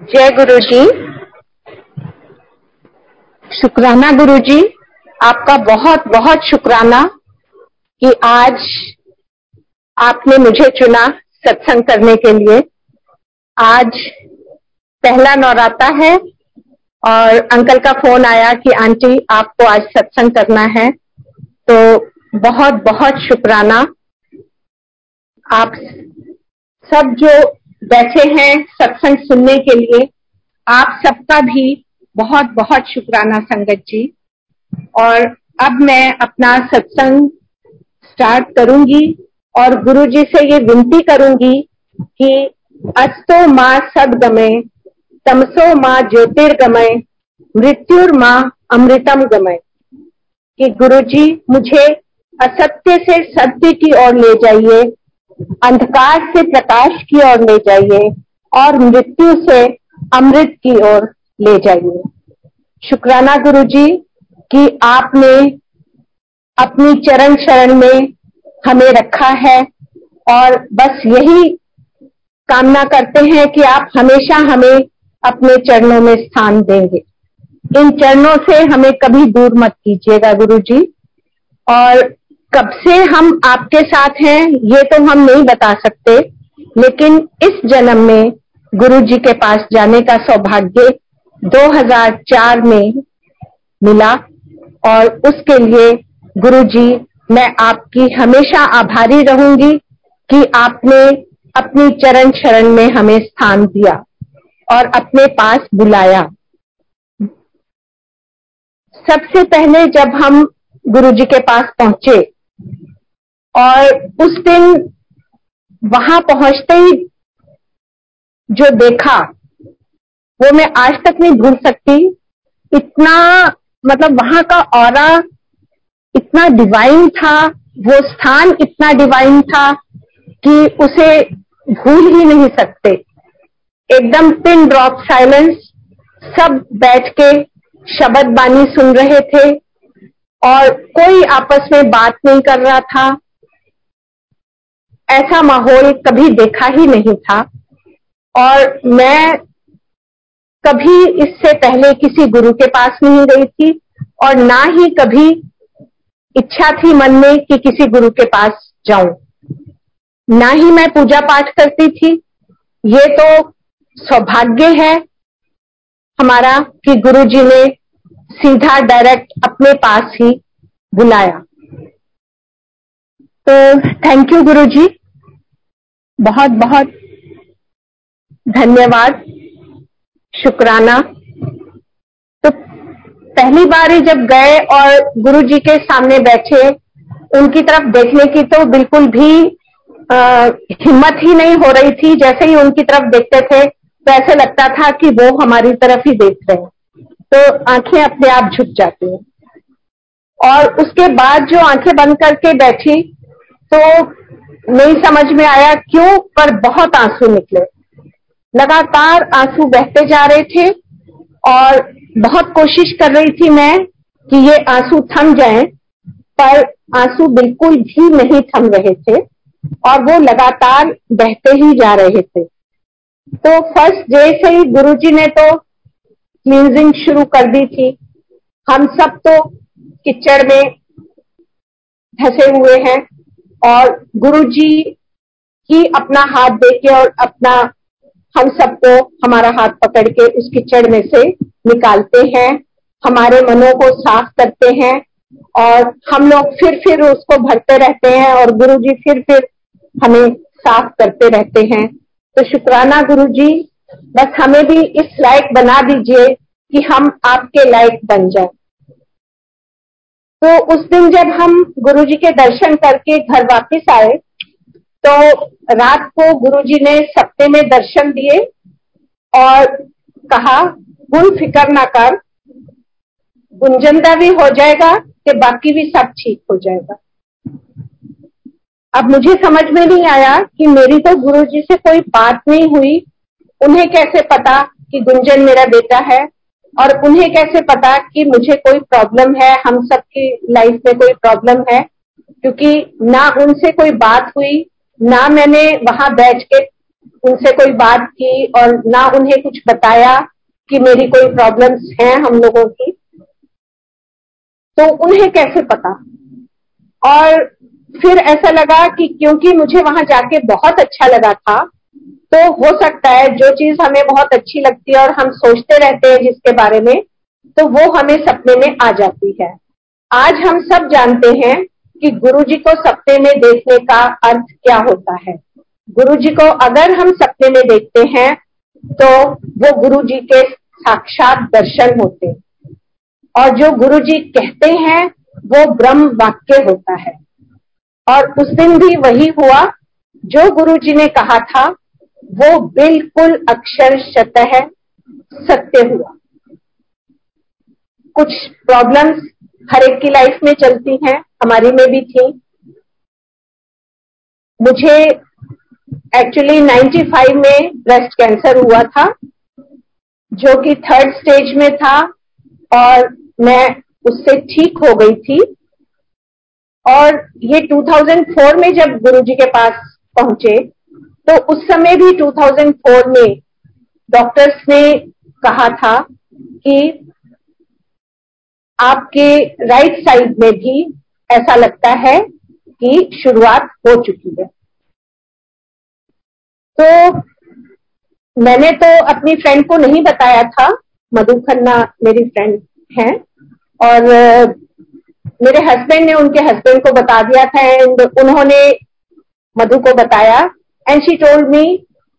जय गुरु जी शुक्राना गुरु जी आपका बहुत बहुत शुक्राना कि आज आपने मुझे चुना सत्संग करने के लिए। आज पहला नौराता है और अंकल का फ़ोन आया कि आंटी, आपको आज सत्संग करना है। तो बहुत बहुत शुक्राना। आप सब जो बैठे हैं सत्संग सुनने के लिए। आप सबका भी बहुत बहुत शुक्राना संगत जी। और अब मैं अपना सत्संग स्टार्ट करूँगी और गुरु जी से ये विनती करूँगी कि अस्तो माँ सदगमय तमसो माँ ज्योतिर्गमय मृत्युर माँ अमृतम गमय कि गुरु जी मुझे असत्य से सत्य की ओर ले जाइए। अंधकार से प्रकाश की ओर ले जाइए और मृत्यु से अमृत की ओर ले जाइए। शुक्राना गुरु जी कि आपने अपनी चरण शरण में हमें रखा है और बस यही कामना करते हैं कि आप हमेशा हमें अपने चरणों में स्थान देंगे। इन चरणों से हमें कभी दूर मत कीजिएगा गुरु जी और कब से हम आपके साथ हैं, ये तो हम नहीं बता सकते, लेकिन इस जन्म में गुरु जी के पास जाने का सौभाग्य 2004 में मिला और उसके लिए गुरु जी मैं आपकी हमेशा आभारी रहूँगी कि आपने अपनी चरण शरण में हमें स्थान दिया और अपने पास बुलाया। सबसे पहले जब हम गुरु जी के पास पहुँचे और उस दिन वहाँ पहुँचते ही जो देखा, वो मैं आज तक नहीं भूल सकती। इतना मतलब वहाँ का और इतना डिवाइन था, वो स्थान इतना डिवाइन था कि उसे भूल ही नहीं सकते। एकदम पिन ड्रॉप साइलेंस सब बैठ के शब्द बानी सुन रहे थे। और कोई आपस में बात नहीं कर रहा था। ऐसा माहौल कभी देखा ही नहीं था। और मैं कभी इससे पहले किसी गुरु के पास नहीं गई थी और ना ही कभी इच्छा थी मन में कि किसी गुरु के पास जाऊँ। ना ही मैं पूजा पाठ करती थी। ये तो सौभाग्य है हमारा कि गुरु जी ने सीधा डायरेक्ट अपने पास ही बुलाया। तो थैंक यू गुरु जी बहुत बहुत धन्यवाद। शुक्राना। तो पहली बार ही जब गए और गुरु जी के सामने बैठे उनकी तरफ़ देखने की तो बिल्कुल भी आ, हिम्मत ही नहीं हो रही थी। जैसे ही उनकी तरफ़ देखते थे तो ऐसे लगता था कि वो हमारी तरफ़ ही देख रहे हैं। तो आँखें अपने आप झुक जाती हैं। और उसके बाद जो आँखें बंद करके बैठी तो नहीं समझ में आया क्यों, पर बहुत आँसू निकले। लगातार आँसू बहते जा रहे थे, और बहुत कोशिश कर रही थी मैं कि ये आँसू थम जाएँ, पर आँसू बिल्कुल भी नहीं थम रहे थे, और वो लगातार बहते ही जा रहे थे। तो फ़र्स्ट डे से ही गुरुजी ने तो क्लींजिंग शुरू कर दी थी। हम सब तो किचड़ में धसे हुए हैं और गुरुजी ही अपना हाथ देके और अपना हम सबको हमारा हाथ पकड़ के उस किचड़ में से निकालते हैं, हमारे मनों को साफ़ करते हैं और हम लोग फिर फिर उसको भरते रहते हैं और गुरु जी फिर फिर हमें साफ़ करते रहते हैं। तो शुक्राना गुरु जी बस हमें भी इस लायक बना दीजिए कि हम आपके लायक बन जाए। तो उस दिन जब हम गुरु जी के दर्शन करके घर वापस आए तो रात को गुरु जी ने सप्ते में दर्शन दिए और कहा गुण फ़िक्र ना कर गुंजंदा भी हो जाएगा कि बाकी भी सब ठीक हो जाएगा। अब मुझे समझ में नहीं आया कि मेरी तो गुरु जी से कोई बात नहीं हुई उन्हें कैसे पता कि गुंजन मेरा बेटा है? और उन्हें कैसे पता कि मुझे कोई प्रॉब्लम है? हम सबकी लाइफ में कोई प्रॉब्लम है? क्योंकि ना उनसे कोई बात हुई, ना मैंने वहाँ बैठ के उनसे कोई बात की और ना उन्हें कुछ बताया कि मेरी कोई प्रॉब्लम्स हैं हम लोगों की। तो उन्हें कैसे पता? और फिर ऐसा लगा कि क्योंकि मुझे वहाँ जाके बहुत अच्छा लगा था तो हो सकता है जो चीज़ हमें बहुत अच्छी लगती है और हम सोचते रहते हैं जिसके बारे में तो वो हमें सपने में आ जाती है। आज हम सब जानते हैं कि गुरु जी को सपने में देखने का अर्थ क्या होता है। गुरु जी को अगर हम सपने में देखते हैं तो वो गुरु जी के साक्षात दर्शन होते और जो गुरु जी कहते हैं, वो ब्रह्म वाक्य होता है। और उस दिन भी वही हुआ जो गुरु जी ने कहा था वो बिल्कुल अक्षर शतः सत्य हुआ। कुछ प्रॉब्लम्स हर एक की लाइफ में चलती हैं, हमारी में भी थी। मुझे एक्चुअली 95 में ब्रेस्ट कैंसर हुआ था, जो कि थर्ड स्टेज में था और मैं उससे ठीक हो गई थी। और ये 2004 में जब गुरुजी के पास पहुँचे तो उस समय भी 2004 में डॉक्टर्स ने कहा था कि आपके राइट साइड में भी ऐसा लगता है कि शुरुआत हो चुकी है। तो मैंने तो अपनी फ्रेंड को नहीं बताया था, मधु खन्ना मेरी फ्रेंड है, और मेरे हस्बैंड ने उनके हस्बैंड को बता दिया था एंड उन्होंने मधु को बताया एंड शी टोल्ड मी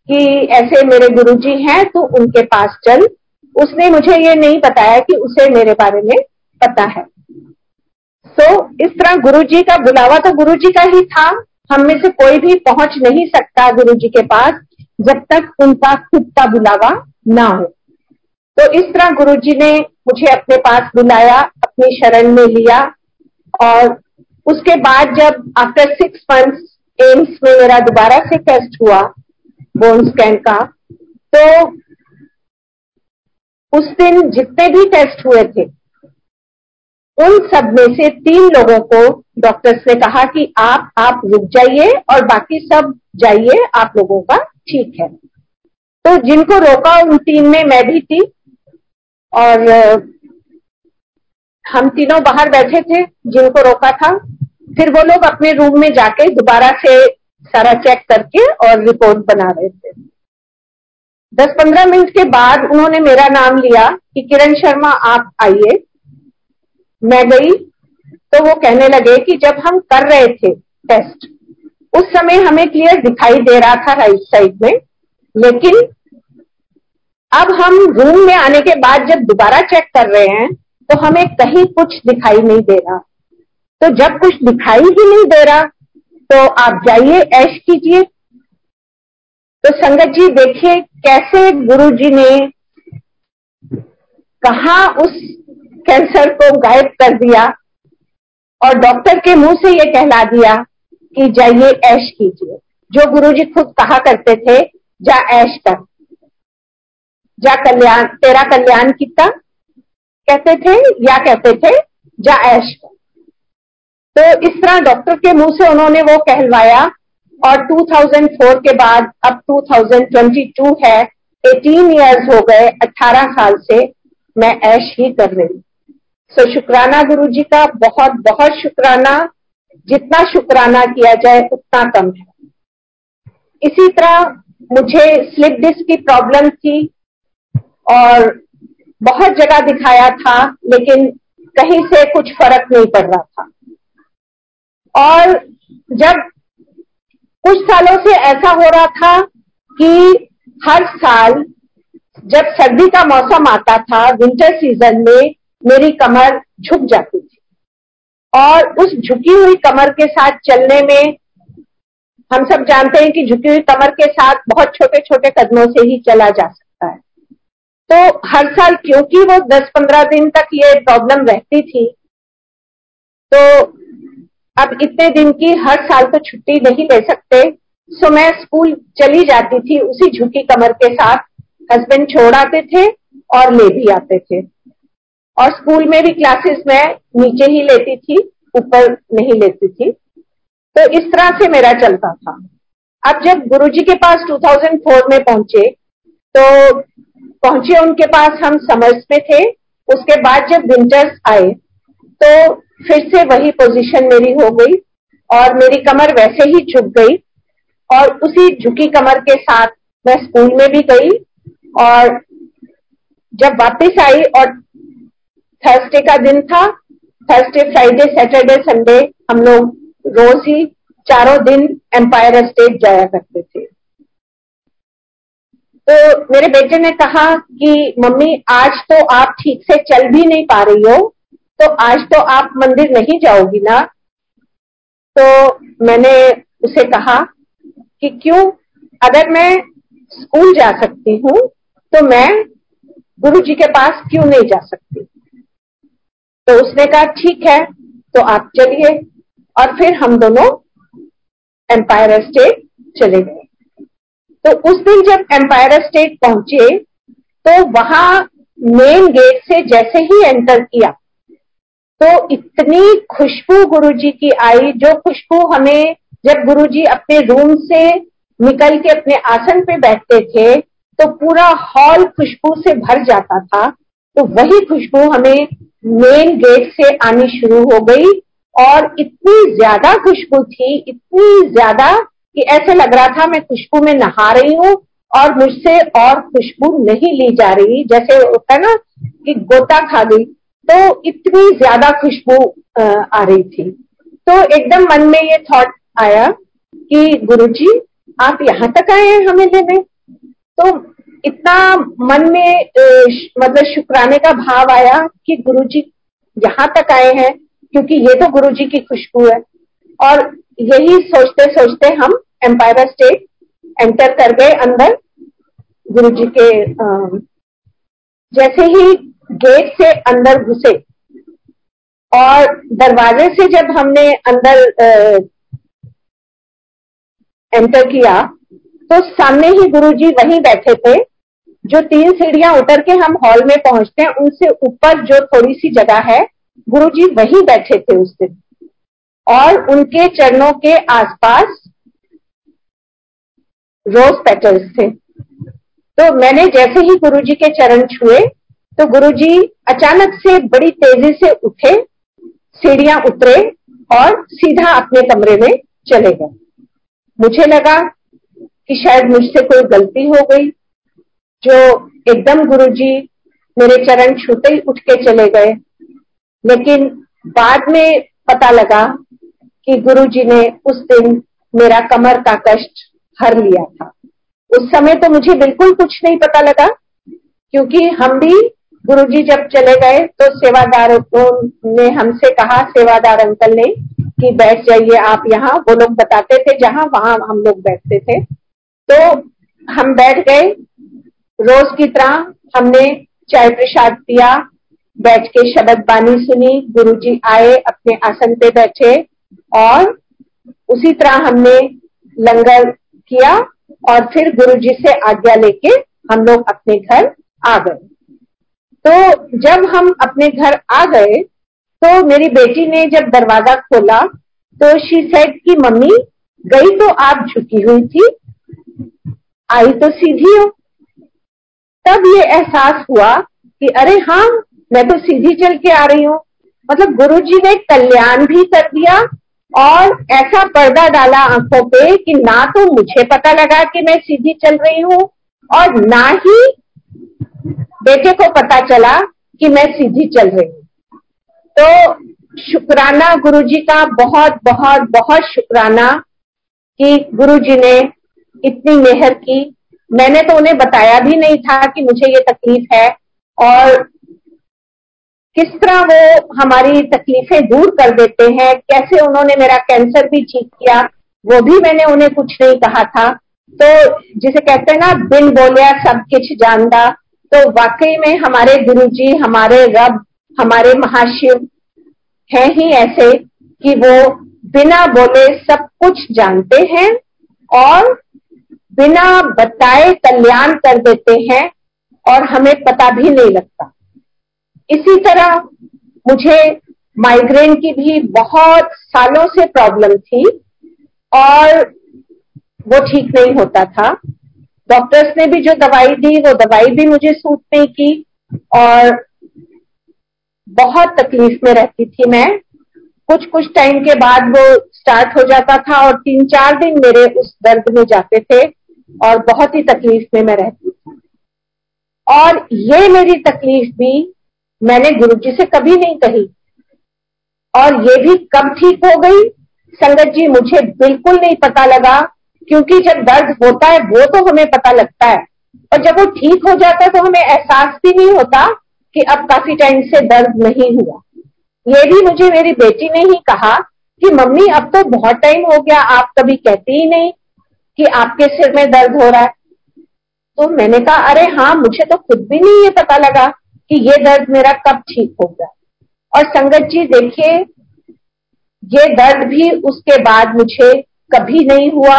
कि ऐसे मेरे गुरुजी हैं तो उनके पास चल। उसने मुझे ये नहीं बताया कि उसे मेरे बारे में पता है। सो so, इस तरह गुरुजी का बुलावा तो गुरुजी का ही था। हम में से कोई भी पहुँच नहीं सकता गुरुजी के पास जब तक उनका खुद का बुलावा ना हो। तो इस तरह गुरुजी ने मुझे अपने पास बुलाया अपनी शरण में लिया। और उसके बाद जब आफ्टर सिक्स मंथ्स एम्स में मेरा दोबारा से टेस्ट हुआ, बोन स्कैन का तो उस दिन जितने भी टेस्ट हुए थे, उन सब में से तीन लोगों को डॉक्टर्स ने कहा कि आप आप रुक जाइए और बाकी सब जाइए, आप लोगों का ठीक है। तो जिनको रोका उन तीन में मैं भी थी और, हम तीनों बाहर बैठे थे, जिनको रोका था फिर वो लोग अपने रूम में जाके दोबारा से सारा चेक करके और रिपोर्ट बना रहे थे। दस पंद्रह मिनट के बाद उन्होंने मेरा नाम लिया कि किरण शर्मा, आप आइए। मैं गई। तो वो कहने लगे कि जब हम कर रहे थे टेस्ट उस समय हमें क्लियर दिखाई दे रहा था राइट साइड में। लेकिन अब हम रूम में आने के बाद जब दोबारा चेक कर रहे हैं तो हमें कहीं कुछ दिखाई नहीं दे रहा। तो जब कुछ दिखाई ही नहीं दे रहा तो आप जाइए, ऐश कीजिए। तो संगत जी, देखिए कैसे गुरु जी ने कहा उस कैंसर को गायब कर दिया और डॉक्टर के मुँह से ये कहला दिया कि जाइए, ऐश कीजिए। जो गुरु जी खुद कहा करते थे, जा ऐश कर। जा कल्याण, तेरा कल्याण कितना? कहते थे, या कहते थे, जा ऐश कर। तो इस तरह डॉक्टर के मुँह से उन्होंने वो कहलवाया और 2004 के बाद अब 2022 है 18 इयर्स हो गए 18 साल से मैं ऐश ही कर रही सो so, शुक्राना गुरु जी का बहुत बहुत शुक्राना। जितना शुक्राना किया जाए उतना कम है। इसी तरह मुझे स्लिप डिस्क की प्रॉब्लम थी और बहुत जगह दिखाया था लेकिन कहीं से कुछ फ़र्क नहीं पड़ रहा था। और जब कुछ सालों से ऐसा हो रहा था कि हर साल जब सर्दी का मौसम आता था विंटर सीज़न में मेरी कमर झुक जाती थी। और उस झुकी हुई कमर के साथ चलने में हम सब जानते हैं कि झुकी हुई कमर के साथ बहुत छोटे छोटे कदमों से ही चला जा सकता है। तो हर साल क्योंकि वो 10-15 दिन तक ये प्रॉब्लम रहती थी तो अब इतने दिन की हर साल तो छुट्टी नहीं ले सकते सो मैं स्कूल चली जाती थी उसी झुकी कमर के साथ। हस्बैंड छोड़ आते थे और ले भी आते थे। और स्कूल में भी क्लासेस मैं नीचे ही लेती थी, ऊपर नहीं लेती थी। तो इस तरह से मेरा चलता था। अब जब गुरुजी के पास 2004 में पहुँचे तो पहुँचे उनके पास हम समर्स में थे। उसके बाद जब विंटर्स आए तो फिर से वही पोजीशन मेरी हो गई और मेरी कमर वैसे ही झुक गई और उसी झुकी कमर के साथ मैं स्कूल में भी गई और जब वापस आई और थर्सडे का दिन था थर्सडे फ्राइडे सैटरडे संडे हम लोग रोज ही चारों दिन एम्पायर स्टेट जाया करते थे। तो मेरे बेटे ने कहा कि मम्मी, आज तो आप ठीक से चल भी नहीं पा रही हो। तो आज तो आप मंदिर नहीं जाओगी ना? तो मैंने उसे कहा कि क्यों? अगर मैं स्कूल जा सकती हूँ तो मैं गुरु जी के पास क्यों नहीं जा सकती? तो उसने कहा, ठीक है तो आप चलिए। और फिर हम दोनों एम्पायर स्टेट चले गए। तो उस दिन जब एम्पायर स्टेट पहुँचे तो वहाँ मेन गेट से जैसे ही एंटर किया तो इतनी खुशबू गुरुजी की आई, जो खुशबू हमें जब गुरुजी अपने रूम से निकल के अपने आसन पे बैठते थे तो पूरा हॉल खुशबू से भर जाता था। तो वही खुशबू हमें मेन गेट से आनी शुरू हो गई और इतनी ज़्यादा खुशबू थी, इतनी ज़्यादा कि ऐसे लग रहा था मैं खुशबू में नहा रही हूँ और मुझसे और खुशबू नहीं ली जा रही, जैसे होता है ना कि गोता खा गई। तो इतनी ज़्यादा खुशबू आ रही थी। तो एकदम मन में ये थॉट आया कि गुरुजी, आप यहाँ तक आए हैं हमें लेने? तो इतना मन में मतलब शुक्राने का भाव आया कि गुरुजी यहाँ तक आए हैं, क्योंकि ये तो गुरुजी की खुशबू है। और यही सोचते सोचते हम एम्पायर स्टेट एंटर कर गए अंदर गुरुजी के जैसे ही गेट से अंदर घुसे। और दरवाजे से जब हमने अंदर एंटर किया तो सामने ही गुरुजी वहीं बैठे थे, जो तीन सीढ़ियाँ उतर के हम हॉल में पहुँचते हैं, उनसे ऊपर जो थोड़ी सी जगह है, गुरुजी वहीं बैठे थे उस दिन। और उनके चरणों के आसपास रोज पेटल्स थे। तो मैंने जैसे ही गुरुजी के चरण छुए तो गुरुजी अचानक से बड़ी तेज़ी से उठे, सीढ़ियाँ उतरे और सीधा अपने कमरे में चले गए। मुझे लगा कि शायद मुझसे कोई गलती हो गई, जो एकदम गुरुजी मेरे चरण छूते ही उठ के चले गए। लेकिन बाद में पता लगा कि गुरुजी ने उस दिन मेरा कमर का कष्ट हर लिया था। उस समय तो मुझे बिल्कुल कुछ नहीं पता लगा, क्योंकि हम भी गुरुजी जब चले गए तो सेवादार ने हमसे कहा, सेवादार अंकल ने, कि बैठ जाइए आप यहाँ। वो लोग बताते थे, जहाँ वहाँ हम लोग बैठते थे। तो हम बैठ गए। रोज की तरह हमने चाय प्रसाद पिया, बैठ के शब्द बानी सुनी, गुरुजी आए, अपने आसन पे बैठे, और उसी तरह हमने लंगर किया, और फिर गुरुजी से आज्ञा लेके हम लोग अपने घर आ गए। तो जब हम अपने घर आ गए तो मेरी बेटी ने जब दरवाज़ा खोला तो शी सेड कि, मम्मी, गई तो आप झुकी हुई थी, आई तो सीधी हो। तब ये एहसास हुआ कि, अरे हाँ मैं तो सीधी चल के आ रही हूँ। मतलब गुरु जी ने कल्याण भी कर दिया और ऐसा पर्दा डाला आँखों पे कि ना तो मुझे पता लगा कि मैं सीधी चल रही हूँ और ना ही बेटे को पता चला कि मैं सीधी चल रही हूँ। तो शुक्राना गुरु जी का बहुत बहुत बहुत शुक्राना कि गुरु जी ने इतनी मेहर की। मैंने तो उन्हें बताया भी नहीं था कि मुझे ये तकलीफ़ है और किस तरह वो हमारी तकलीफें दूर कर देते हैं, कैसे उन्होंने मेरा कैंसर भी ठीक किया, वो भी मैंने उन्हें कुछ नहीं कहा था। तो जिसे कहते हैं ना, बिन बोलिया सब कुछ जानदा। तो वाकई में हमारे गुरु जी हमारे रब, हमारे महाशिव हैं ही ऐसे कि वो बिना बोले सब कुछ जानते हैं और बिना बताए कल्याण कर देते हैं और हमें पता भी नहीं लगता। इसी तरह मुझे माइग्रेन की भी बहुत सालों से प्रॉब्लम थी और वो ठीक नहीं होता था। डॉक्टर्स ने भी जो दवाई दी, वो दवाई भी मुझे सूट नहीं की और बहुत तकलीफ़ में रहती थी मैं। कुछ कुछ टाइम के बाद वो स्टार्ट हो जाता था और तीन चार दिन मेरे उस दर्द में जाते थे और बहुत ही तकलीफ़ में मैं रहती थी। और ये मेरी तकलीफ़ भी मैंने गुरु जी से कभी नहीं कही। और ये भी कब ठीक हो गई। संगत जी, मुझे बिल्कुल नहीं पता लगा क्योंकि जब दर्द होता है, वो तो हमें पता लगता है। और जब वो ठीक हो जाता है तो हमें एहसास भी नहीं होता कि अब काफ़ी टाइम से दर्द नहीं हुआ। ये भी मुझे मेरी बेटी ने ही कहा कि, मम्मी, अब तो बहुत टाइम हो गया, आप कभी कहती ही नहीं कि आपके सिर में दर्द हो रहा है। तो मैंने कहा, अरे हाँ मुझे तो खुद भी नहीं ये पता लगा कि ये दर्द मेरा कब ठीक हो गया। और संगत जी, देखिए, ये दर्द भी उसके बाद मुझे कभी नहीं हुआ।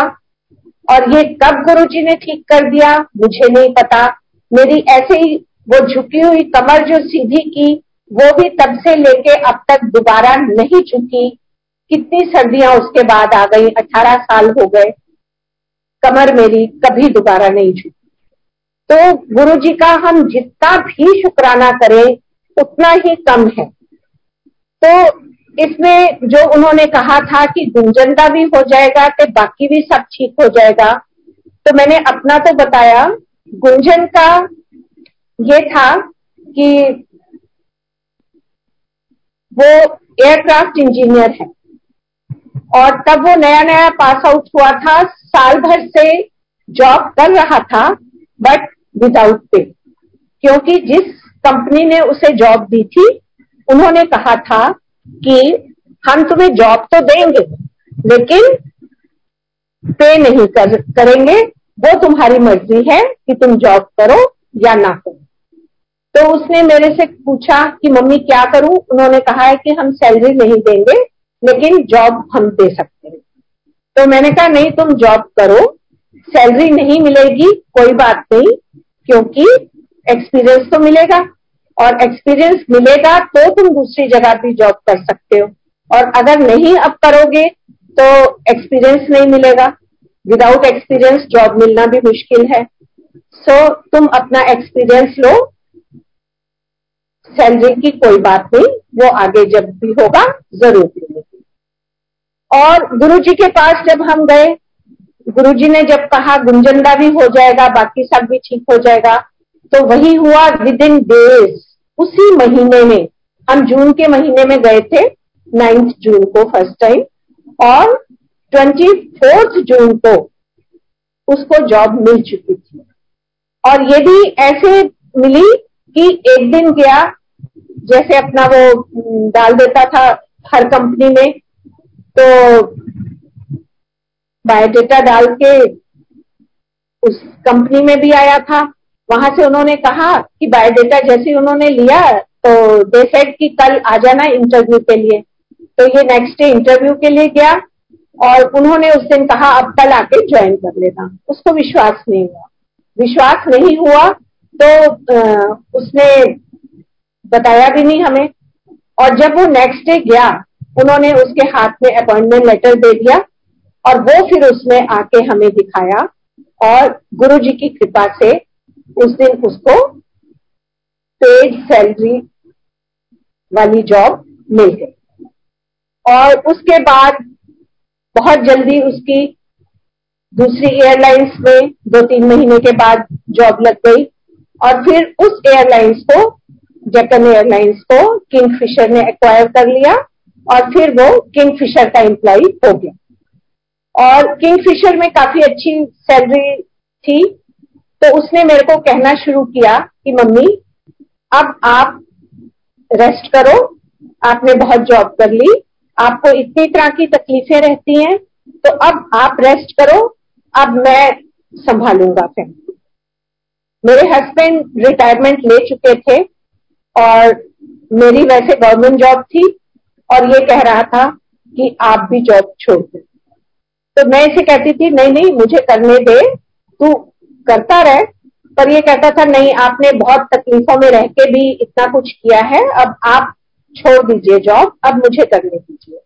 और ये कब गुरु जी ने ठीक कर दिया, मुझे नहीं पता। मेरी ऐसे ही, वो झुकी हुई कमर जो सीधी की, वो भी तब से लेके अब तक दोबारा नहीं झुकी। कितनी सर्दियाँ उसके बाद आ गई, अठारह साल हो गए। कमर मेरी कभी दोबारा नहीं झुकी। तो गुरु जी का हम जितना भी शुक्राना करें, उतना ही कम है। तो इसमें जो उन्होंने कहा था कि गुंजनदा भी हो जाएगा तो बाकी भी सब ठीक हो जाएगा। तो मैंने अपना तो बताया, गुंजन का ये था कि वो एयरक्राफ्ट इंजीनियर है। और तब वो नया नया पास आउट हुआ था, साल भर से जॉब कर रहा था बट विदाउट पे क्योंकि जिस कंपनी ने उसे जॉब दी थी, उन्होंने कहा था कि हम तुम्हें जॉब तो देंगे लेकिन पे नहीं कर, करेंगे। वो तुम्हारी मर्ज़ी है कि तुम जॉब करो या ना करो। तो उसने मेरे से पूछा कि मम्मी क्या करूँ? उन्होंने कहा है कि हम सैलरी नहीं देंगे लेकिन जॉब हम दे सकते हैं। तो मैंने कहा नहीं तुम जॉब करो। सैलरी नहीं मिलेगी कोई बात नहीं क्योंकि एक्सपीरियंस तो मिलेगा। और एक्सपीरियंस मिलेगा तो तुम दूसरी जगह भी जॉब कर सकते हो। और अगर नहीं अब करोगे तो एक्सपीरियंस नहीं मिलेगा। विदाउट एक्सपीरियंस जॉब मिलना भी मुश्किल है। सो so, तुम अपना एक्सपीरियंस लो। सैलरी की कोई बात नहीं वो आगे जब भी होगा ज़रूर मिलेगी। और गुरुजी के पास जब हम गए गुरुजी ने जब कहा गुंजंदा भी हो जाएगा बाकी सब भी ठीक हो जाएगा तो वही हुआ विद इन डेज़ उसी महीने में, हम जून के महीने में गए थे नाइन्थ जून को फ़र्स्ट टाइम और ट्वेंटी फोर्थ जून को उसको जॉब मिल चुकी थी। और ये भी ऐसे मिली कि एक दिन गया, जैसे अपना वो डाल देता था हर कंपनी में तो बायोडेटा डाल के उस कंपनी में भी आया था। वहाँ से उन्होंने कहा कि बायोडेटा जैसे उन्होंने लिया तो दे सेड कि कल आ जाना इंटरव्यू के लिए। तो ये नेक्स्ट डे इंटरव्यू के लिए गया और उन्होंने उस दिन कहा, अब कल आके ज्वाइन कर लेना। उसको विश्वास नहीं हुआ। विश्वास नहीं हुआ तो उसने बताया भी नहीं हमें। और जब वो नेक्स्ट डे गया, उन्होंने उसके हाथ में अपॉइंटमेंट लेटर दे दिया और वो फिर उसने आके हमें दिखाया और गुरु जी की कृपा से उस दिन उसको पेड सैलरी वाली जॉब मिल गई। और उसके बाद बहुत जल्दी उसकी दूसरी एयरलाइंस में दो तीन महीने के बाद जॉब लग गई और फिर उस एयरलाइंस को जैकन एयरलाइंस को किंग फिशर ने एक्वायर कर लिया और फिर वो किंग फिशर का एम्प्लॉय हो गया। और किंग फिशर में काफ़ी अच्छी सैलरी थी। तो उसने मेरे को कहना शुरू किया कि, मम्मी, अब आप रेस्ट करो। आपने बहुत जॉब कर ली। आपको इतनी तरह की तकलीफें रहती हैं। तो अब आप रेस्ट करो। अब मैं संभालूँगा फैमिली मेरे हस्बैंड रिटायरमेंट ले चुके थे और मेरी वैसे गवर्नमेंट जॉब थी और ये कह रहा था कि आप भी जॉब छोड़ दे। तो मैं इसे कहती थी, नहीं नहीं, मुझे करने दे। तू करता रहे, पर ये कहता था, नहीं, आपने बहुत तकलीफों में रह के भी इतना कुछ किया है, अब आप छोड़ दीजिए जॉब अब मुझे करने दीजिए।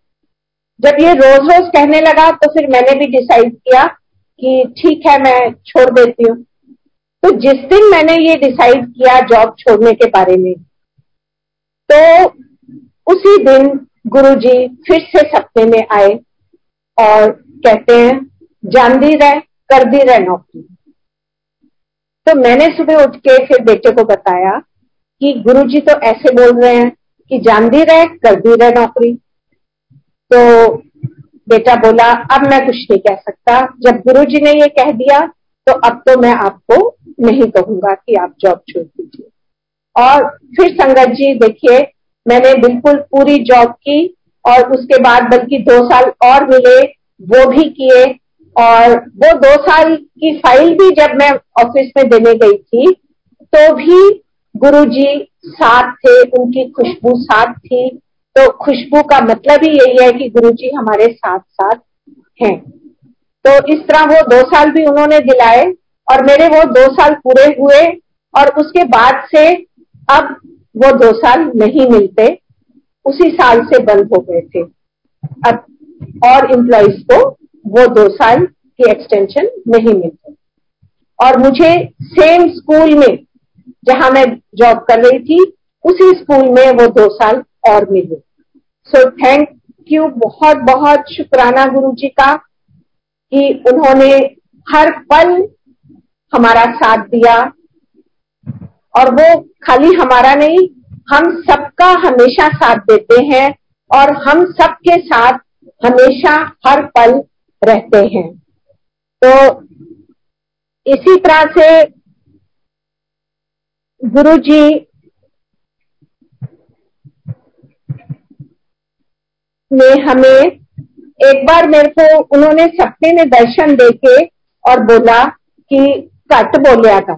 जब ये रोज रोज कहने लगा तो फिर मैंने भी डिसाइड किया कि ठीक है, मैं छोड़ देती हूँ। तो जिस दिन मैंने ये डिसाइड किया जॉब छोड़ने के बारे में तो उसी दिन गुरुजी फिर से सपने में आए और कहते हैं जान दी रहे कर दी रहे नौकरी। तो मैंने सुबह उठ के फिर बेटे को बताया कि गुरुजी तो ऐसे बोल रहे हैं कि जान दी रहे, कर दी रहे नौकरी। तो बेटा बोला, अब मैं कुछ नहीं कह सकता। जब गुरुजी ने ये कह दिया तो अब तो मैं आपको नहीं कहूँगा कि आप जॉब छोड़ दीजिए। और फिर संगत जी, देखिए, मैंने बिल्कुल पूरी जॉब की और उसके बाद बल्कि दो साल और मिले, वो भी किए। और वो दो साल की फ़ाइल भी जब मैं ऑफ़िस में देने गई थी तो भी गुरुजी साथ थे, उनकी खुशबू साथ थी। तो खुशबू का मतलब ही यही है कि गुरुजी हमारे साथ साथ हैं। तो इस तरह वो दो साल भी उन्होंने दिलाए और मेरे वो दो साल पूरे हुए और उसके बाद से अब वो दो साल नहीं मिलते, उसी साल से बंद हो गए थे। अब और एम्प्लॉयज़ को वो दो साल की एक्सटेंशन नहीं मिलते। और मुझे सेम स्कूल में जहाँ मैं जॉब कर रही थी, उसी स्कूल में वो दो साल और मिले। सो थैंक यू बहुत बहुत शुक्राना गुरु जी का कि उन्होंने हर पल हमारा साथ दिया। और वो खाली हमारा नहीं, हम सबका हमेशा साथ देते हैं और हम सबके साथ हमेशा हर पल रहते हैं। तो इसी तरह से गुरु जी ने हमें एक बार मेरे को उन्होंने सपने में दर्शन देके और बोला कि कट बोलिया था।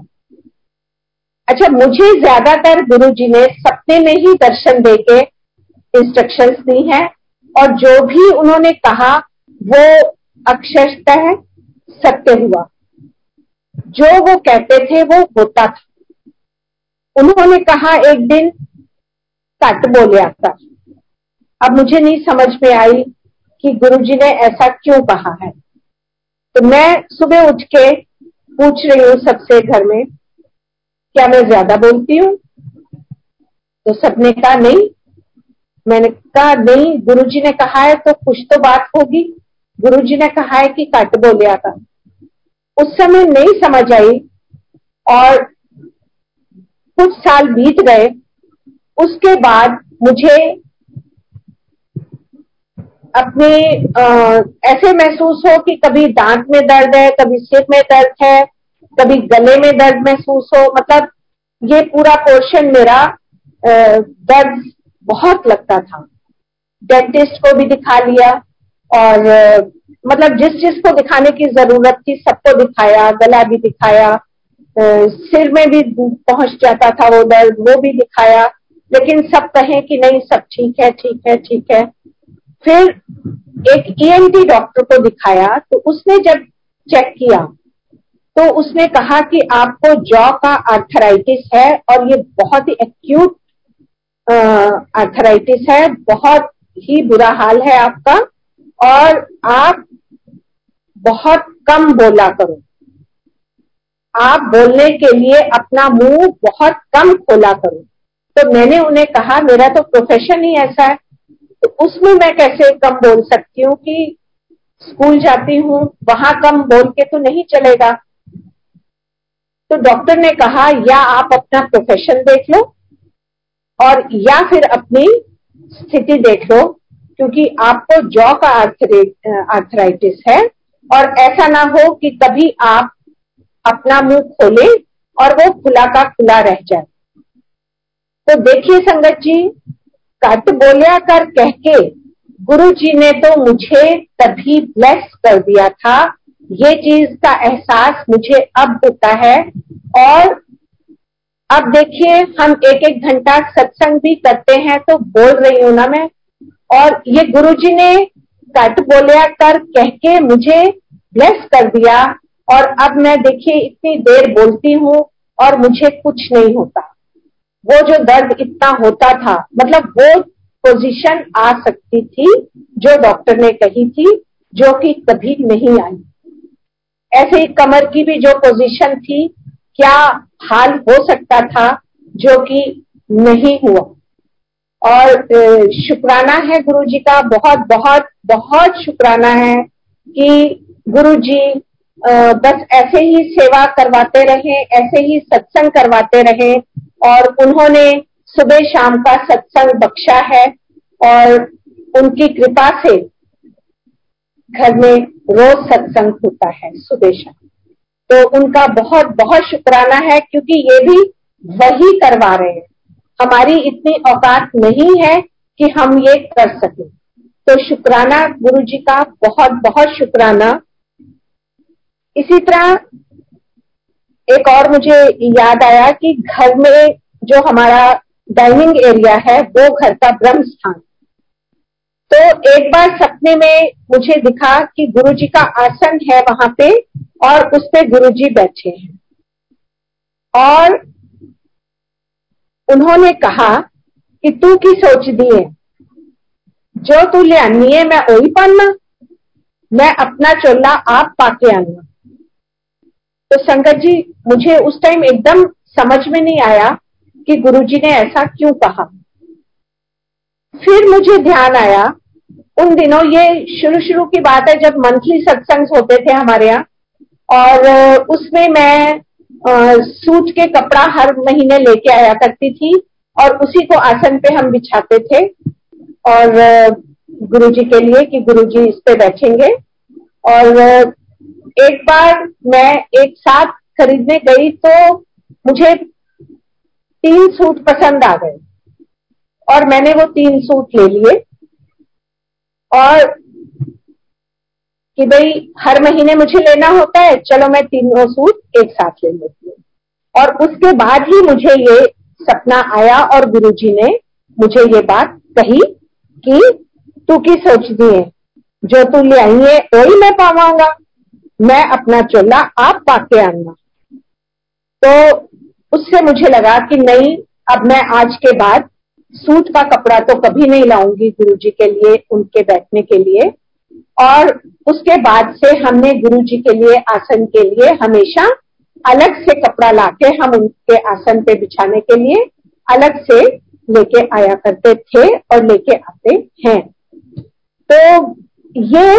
अच्छा मुझे ज़्यादातर गुरु जी ने सपने में ही दर्शन देके इंस्ट्रक्शंस दी हैं और जो भी उन्होंने कहा, वो अक्षरतः सत्य हुआ। जो वो कहते थे, वो होता था। उन्होंने कहा, एक दिन कट बोलिया था अब मुझे नहीं समझ में आई कि गुरुजी ने ऐसा क्यों कहा है। तो मैं सुबह उठ के पूछ रही हूँ सबसे घर में, क्या मैं ज़्यादा बोलती हूँ? तो सबने कहा, नहीं। मैंने कहा, नहीं, गुरुजी ने कहा है तो कुछ तो बात होगी। गुरुजी ने कहा है कि कट बोलिया था। उस समय नहीं समझ आई और कुछ साल बीत गए। उसके बाद मुझे अपने ऐसे महसूस हो कि कभी दांत में दर्द है, कभी सिर में दर्द है, कभी गले में दर्द महसूस हो। मतलब ये पूरा पोर्शन मेरा दर्द बहुत लगता था। डेंटिस्ट को भी दिखा लिया। और मतलब जिस जिसको दिखाने की ज़रूरत थी, सबको दिखाया, गला भी दिखाया सिर में भी पहुँच जाता था वो दर्द, वो भी दिखाया, लेकिन सब कहें कि नहीं, सब ठीक है ठीक है ठीक है। फिर एक ईएनटी e डॉक्टर को दिखाया तो उसने जब चेक किया तो उसने कहा कि आपको जॉ का आर्थराइटिस है और ये बहुत ही एक्यूट आर्थराइटिस है, बहुत ही बुरा हाल है आपका। और आप बहुत कम बोला करो। आप बोलने के लिए अपना मुँह बहुत कम खोला करो। तो मैंने उन्हें कहा, मेरा तो प्रोफेशन ही ऐसा है। तो उसमें मैं कैसे कम बोल सकती हूँ कि स्कूल जाती हूँ, वहाँ कम बोल के तो नहीं चलेगा। तो डॉक्टर ने कहा, या आप अपना प्रोफेशन देख लो और या फिर अपनी स्थिति देख लो। क्योंकि आपको जॉ का आर्थराइटिस है और ऐसा ना हो कि कभी आप अपना मुँह खोले और वो खुला का खुला रह जाए। तो देखिए संगत जी कट बोलिया कर कह के गुरु जी ने तो मुझे तभी ब्लेस कर दिया था। ये चीज़ का एहसास मुझे अब होता है और अब देखिए हम एक एक घंटा सत्संग भी करते हैं तो बोल रही हूँ ना मैं और ये गुरु जी ने कट बोलिया कर कह के मुझे ब्लेस कर दिया। और अब मैं देखिए, इतनी देर बोलती हूँ और मुझे कुछ नहीं होता। वो जो दर्द इतना होता था मतलब वो पोजीशन आ सकती थी जो डॉक्टर ने कही थी, जो कि कभी नहीं आई। ऐसे ही कमर की भी जो पोजीशन थी, क्या हाल हो सकता था जो कि नहीं हुआ। और शुक्राना है गुरु जी का, बहुत बहुत बहुत शुक्राना है कि गुरु जी बस ऐसे ही सेवा करवाते रहे, ऐसे ही सत्संग करवाते रहे और उन्होंने सुबह शाम का सत्संग बख्शा है और उनकी कृपा से घर में रोज सत्संग होता है सुबह शाम। तो उनका बहुत बहुत शुक्राना है क्योंकि ये भी वही करवा रहे हैं। हमारी इतनी औकात नहीं है कि हम ये कर सके। तो शुक्राना गुरु जी का बहुत बहुत शुक्राना। इसी तरह एक और मुझे याद आया कि घर में जो हमारा डाइनिंग एरिया है, वो घर का ब्रह्म स्थान तो एक बार सपने में मुझे दिखा कि गुरु जी का आसन है वहाँ पे और उस पे गुरु जी बैठे हैं। और उन्होंने कहा कि तू की सोच दिए जो तू ले आनी है मैं वही पाना, मैं अपना चोला आप पाके आना तो संगत जी, मुझे उस टाइम एकदम समझ में नहीं आया कि गुरुजी ने ऐसा क्यों कहा। फिर मुझे ध्यान आया, उन दिनों ये शुरू शुरू की बात है, जब मंथली सत्संग होते थे हमारे यहाँ, और उसमें मैं सूट के कपड़ा हर महीने लेके आया करती थी और उसी को आसन पे हम बिछाते थे। और गुरुजी के लिए कि गुरुजी इस पे बैठेंगे। और एक बार मैं एक साथ खरीदने गई तो मुझे तीन सूट पसंद आ गए। और मैंने वो तीन सूट ले लिए। और कि भाई, हर महीने मुझे लेना होता है, चलो मैं तीनों सूट एक साथ ले लेती हूँ। और उसके बाद ही मुझे ये सपना आया और गुरुजी ने मुझे ये बात कही कि तू की सोच दिए जो तू ले आई है, वही मैं पावांगा, मैं अपना चोला आप पाके आना तो उससे मुझे लगा कि नहीं, अब मैं आज के बाद सूट का कपड़ा तो कभी नहीं लाऊँगी गुरुजी के लिए, उनके बैठने के लिए। और उसके बाद से हमने गुरु जी के लिए आसन के लिए हमेशा अलग से कपड़ा लाके हम उनके आसन पे बिछाने के लिए अलग से लेके आया करते थे और लेके आते हैं। तो ये,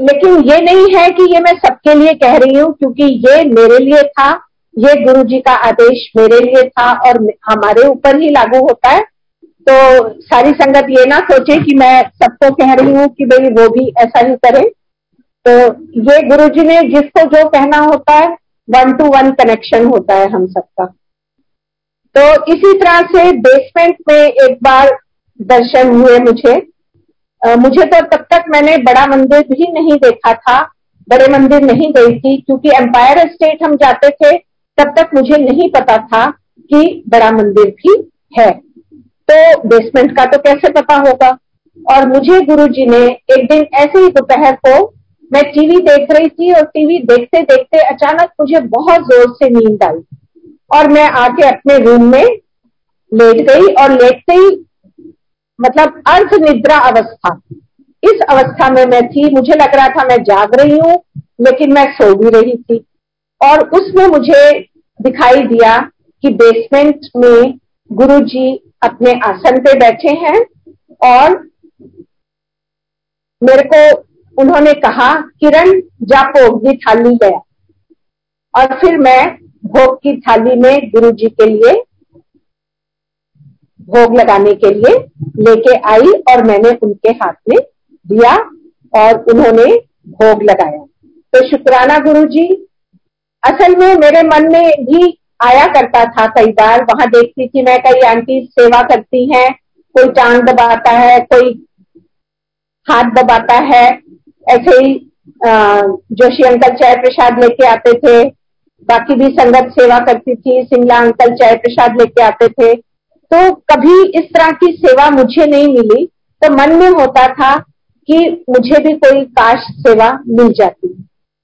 लेकिन ये नहीं है कि ये मैं सबके लिए कह रही हूँ, क्योंकि ये मेरे लिए था, ये गुरु जी का आदेश मेरे लिए था और हमारे ऊपर ही लागू होता है। तो सारी संगत ये ना सोचे कि मैं सबको कह रही हूँ कि भाई वो भी ऐसा ही करे। तो ये गुरु जी ने जिसको जो कहना होता है वन टू वन कनेक्शन होता है हम सबका। तो इसी तरह से बेसमेंट में एक बार दर्शन हुए मुझे। आ, मुझे तो तब तक मैंने बड़ा मंदिर भी नहीं देखा था बड़े मंदिर नहीं गई थी क्योंकि एम्पायर स्टेट हम जाते थे तब तक मुझे नहीं पता था कि बड़ा मंदिर भी है। तो बेसमेंट का तो कैसे पता होगा? और मुझे गुरुजी ने एक दिन ऐसे ही दोपहर को, मैं टीवी देख रही थी और टीवी देखते देखते अचानक मुझे बहुत ज़ोर से नींद आई। और मैं आके अपने रूम में लेट गई और लेटते ही मतलब अर्ध निद्रा अवस्था। इस अवस्था में मैं थी, मुझे लग रहा था मैं जाग रही हूँ, लेकिन मैं सो भी रही थी। और उसमें मुझे दिखाई दिया कि बेसमेंट में गुरुजी अपने आसन पे बैठे हैं और मेरे को उन्होंने कहा, किरण, जा भोग की थाली गया और फिर मैं भोग की थाली में गुरु जी के लिए भोग लगाने के लिए लेके आई और मैंने उनके हाथ में दिया और उन्होंने भोग लगाया। तो शुक्राना गुरु जी असल में मेरे मन में भी आया करता था कई बार। वहाँ देखती थी मैं, कई आंटी सेवा करती हैं, कोई टांग दबाता है, कोई हाथ दबाता है। ऐसे ही जोशी अंकल चाय प्रसाद लेके आते थे। बाकी भी संगत सेवा करती थी सिंगला अंकल चाय प्रसाद लेके आते थे। तो कभी इस तरह की सेवा मुझे नहीं मिली। तो मन में होता था कि मुझे भी कोई काश सेवा मिल जाती।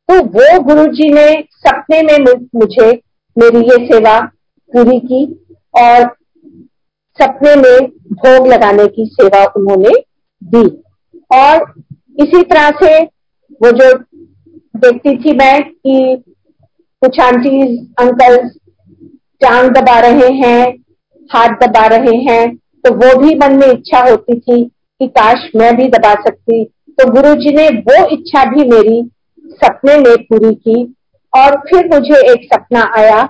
तो वो गुरुजी ने, सपने में, मुझे मेरी ये सेवा पूरी की और सपने में भोग लगाने की सेवा उन्होंने दी। और इसी तरह से वो जो देखती थी मैं कि कुछ आंटीज अंकल टांग दबा रहे हैं, हाथ दबा रहे हैं तो वो भी मन में इच्छा होती थी कि काश मैं भी दबा सकती। तो गुरु जी ने वो इच्छा भी मेरी सपने में पूरी की और फिर मुझे एक सपना आया।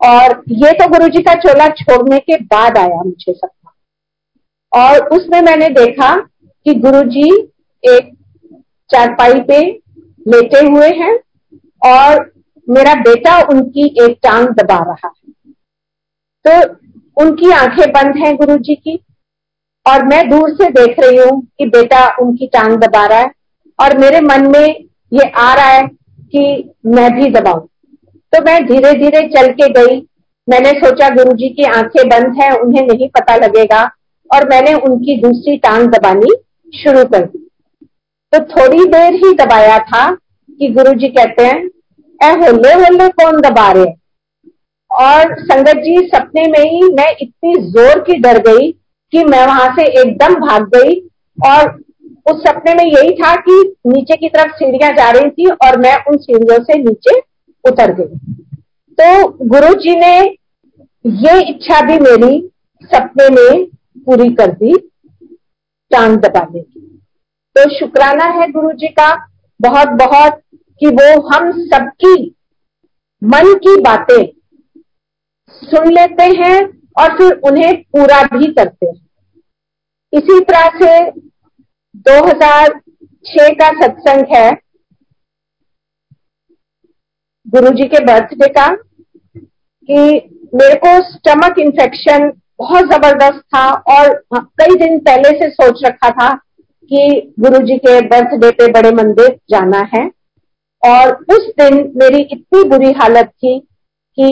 और ये तो गुरु जी का चोला छोड़ने के बाद आया मुझे सपना। और उसमें मैंने देखा कि गुरु जी एक चारपाई पे लेटे हुए हैं और मेरा बेटा उनकी एक टांग दबा रहा है। तो उनकी आँखें बंद हैं गुरु जी की और मैं दूर से देख रही हूँ कि बेटा उनकी टांग दबा रहा है और मेरे मन में ये आ रहा है कि मैं भी दबाऊं। तो मैं धीरे धीरे चल के गई। मैंने सोचा गुरु जी की आँखें बंद हैं, उन्हें नहीं पता लगेगा, और मैंने उनकी दूसरी टांग दबानी शुरू कर दी। तो थोड़ी देर ही दबाया था कि गुरु जी कहते हैं ए होले होले कौन दबा रहे और संगत जी, सपने में ही मैं इतनी ज़ोर की डर गई कि मैं वहाँ से एकदम भाग गई और उस सपने में यही था कि नीचे की तरफ़ सीढ़ियाँ जा रही थी और मैं उन सीढ़ियों से नीचे उतर गई। तो गुरु जी ने ये इच्छा भी मेरी सपने में पूरी कर दी, टांग दबाने की। तो शुक्राना है गुरु जी का बहुत बहुत कि वो हम सबकी मन की बातें सुन लेते हैं और फिर उन्हें पूरा भी करते हैं। इसी तरह से 2006 का सत्संग है। गुरु जी के बर्थडे का, कि मेरे को स्टमक इन्फेक्शन बहुत ज़बरदस्त था और कई दिन पहले से सोच रखा था कि गुरु जी के बर्थडे पे बड़े मंदिर जाना है। और उस दिन मेरी इतनी बुरी हालत थी कि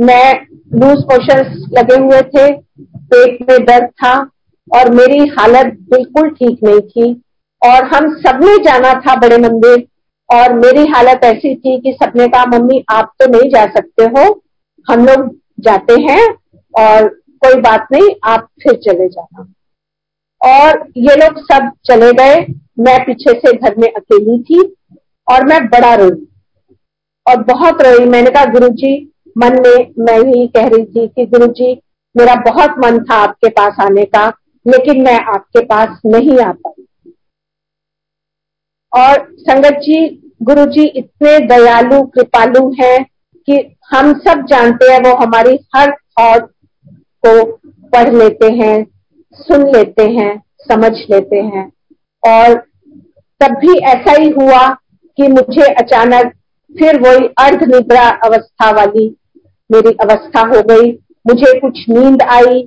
मैं लूज मोशन लगे हुए थे, पेट में दर्द था और मेरी हालत बिल्कुल ठीक नहीं थी। और हम सबने जाना था बड़े मंदिर, और मेरी हालत ऐसी थी कि सबने कहा, मम्मी, आप तो नहीं जा सकते हो, हम लोग जाते हैं, और कोई बात नहीं, आप फिर चले जाना। और ये लोग सब चले गए। मैं पीछे से घर में अकेली थी, और मैं बड़ा रोई, और बहुत रोई। मैंने कहा गुरु जी मन में मैं ही कह रही थी कि गुरु जी मेरा बहुत मन था आपके पास आने का लेकिन मैं आपके पास नहीं आ पाई। और संगत जी गुरु जी इतने दयालु, कृपालु हैं कि हम सब जानते हैं, वो हमारी हर थॉट को पढ़ लेते हैं, सुन लेते हैं, समझ लेते हैं। और तब भी ऐसा ही हुआ कि मुझे अचानक फिर वही अर्ध निद्रा अवस्था वाली मेरी अवस्था हो गई। मुझे कुछ नींद आई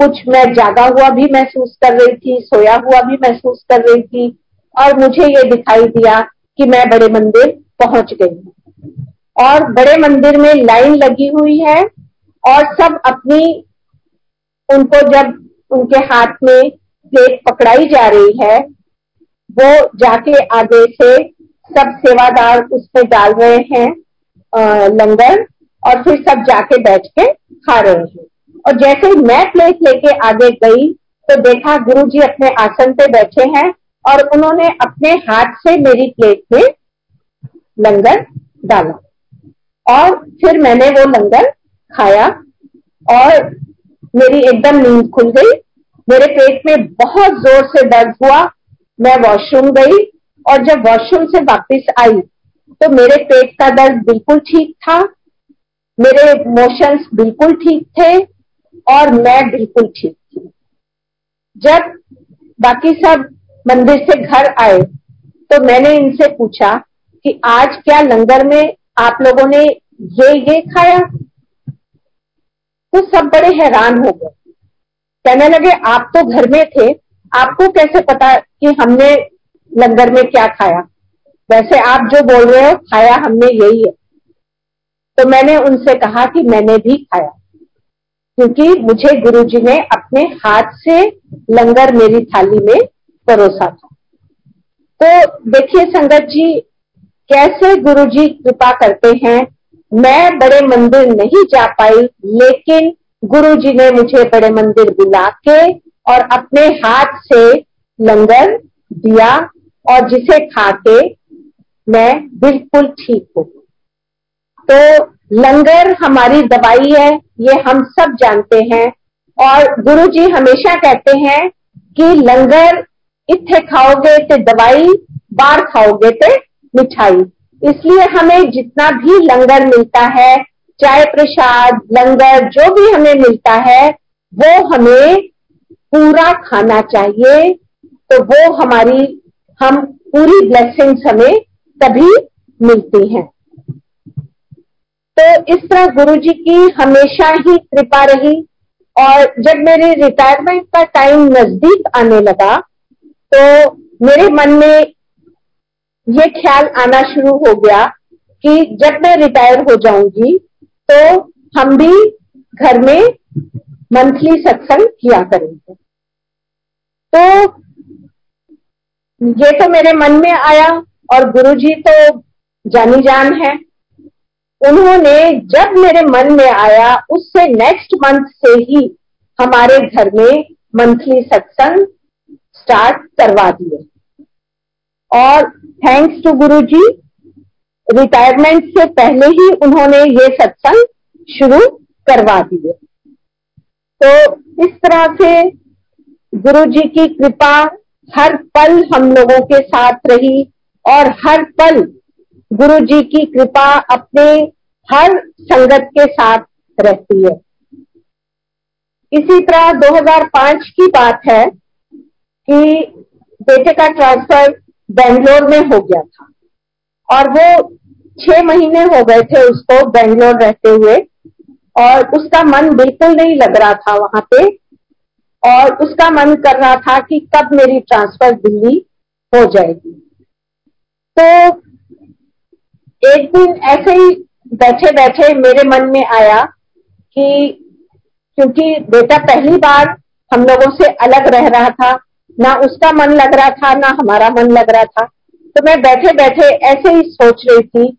कुछ मैं जागा हुआ भी महसूस कर रही थी, सोया हुआ भी महसूस कर रही थी, और मुझे ये दिखाई दिया कि मैं बड़े मंदिर पहुँच गई हूँ। और बड़े मंदिर में लाइन लगी हुई है, और सब अपनी, उनको जब उनके हाथ में प्लेट पकड़ाई जा रही है, वो जाके आगे से सब सेवादार उस पर डाल रहे हैं लंगर, और फिर सब जाके बैठ के खा रहे हैं। और जैसे ही मैं प्लेट लेके आगे गई तो देखा गुरु जी अपने आसन पे बैठे हैं और उन्होंने अपने हाथ से मेरी प्लेट में लंगर डाला। और फिर मैंने वो लंगर खाया और मेरी एकदम नींद खुल गई। मेरे पेट में बहुत ज़ोर से दर्द हुआ। मैं वॉशरूम गई और जब वॉशरूम से वापस आई तो मेरे पेट का दर्द बिल्कुल ठीक था। मेरे मोशंस बिल्कुल ठीक थे। और मैं बिल्कुल ठीक थी। जब बाकी सब मंदिर से घर आए तो मैंने इनसे पूछा कि आज क्या लंगर में आप लोगों ने ये ये खाया? तो सब बड़े हैरान हो गए। कहने लगे, आप तो घर में थे, आपको कैसे पता कि हमने लंगर में क्या खाया? वैसे आप जो बोल रहे हो, खाया हमने यही है। तो मैंने उनसे कहा कि मैंने भी खाया। क्योंकि मुझे गुरुजी ने अपने हाथ से लंगर मेरी थाली में परोसा था। तो देखिए संगत जी, कैसे गुरुजी कृपा करते हैं? मैं बड़े मंदिर नहीं जा पाई, लेकिन गुरु जी ने मुझे बड़े मंदिर बुला के और अपने हाथ से लंगर दिया और जिसे खा के मैं बिल्कुल ठीक हूँ तो लंगर हमारी दवाई है, ये हम सब जानते हैं। और गुरु जी हमेशा कहते हैं कि लंगर इतने खाओगे तो दवाई बार खाओगे तो मिठाई। इसलिए हमें जितना भी लंगर मिलता है, चाय प्रसाद, लंगर, जो भी हमें मिलता है, वो हमें पूरा खाना चाहिए। तो वो हमारी, हम पूरी ब्लेसिंग्स हमें तभी मिलती हैं। तो इस तरह गुरु जी की हमेशा ही कृपा रही और जब मेरे रिटायरमेंट का टाइम नज़दीक आने लगा तो मेरे मन में ये ख्याल आना शुरू हो गया कि जब मैं रिटायर हो जाऊँगी तो हम भी घर में मंथली सत्संग किया करेंगे। तो ये तो मेरे मन में आया और गुरुजी तो जानी जान है। उन्होंने जब मेरे मन में आया, उससे नेक्स्ट मंथ से ही हमारे घर में मंथली सत्संग स्टार्ट करवा दिए। और thanks to Guru ji retirement से पहले ही उन्होंने ये सत्संग शुरू करवा दिए। तो इस तरह से गुरु जी की कृपा हर पल हम लोगों के साथ रही और हर पल गुरु जी की कृपा अपने हर संगत के साथ रहती है। इसी तरह 2005 की बात है कि बेटे का ट्रांसफ़र बेंगलोर में हो गया था और वो छह महीने हो गए थे उसको बेंगलोर रहते हुए और उसका मन बिल्कुल नहीं लग रहा था वहाँ पे और उसका मन कर रहा था कि कब मेरी ट्रांसफ़र दिल्ली हो जाएगी। तो एक दिन ऐसे ही बैठे बैठे मेरे मन में आया कि क्योंकि बेटा पहली बार हम लोगों से अलग रह रहा था, ना उसका मन लग रहा था, ना हमारा मन लग रहा था। तो मैं बैठे बैठे ऐसे ही सोच रही थी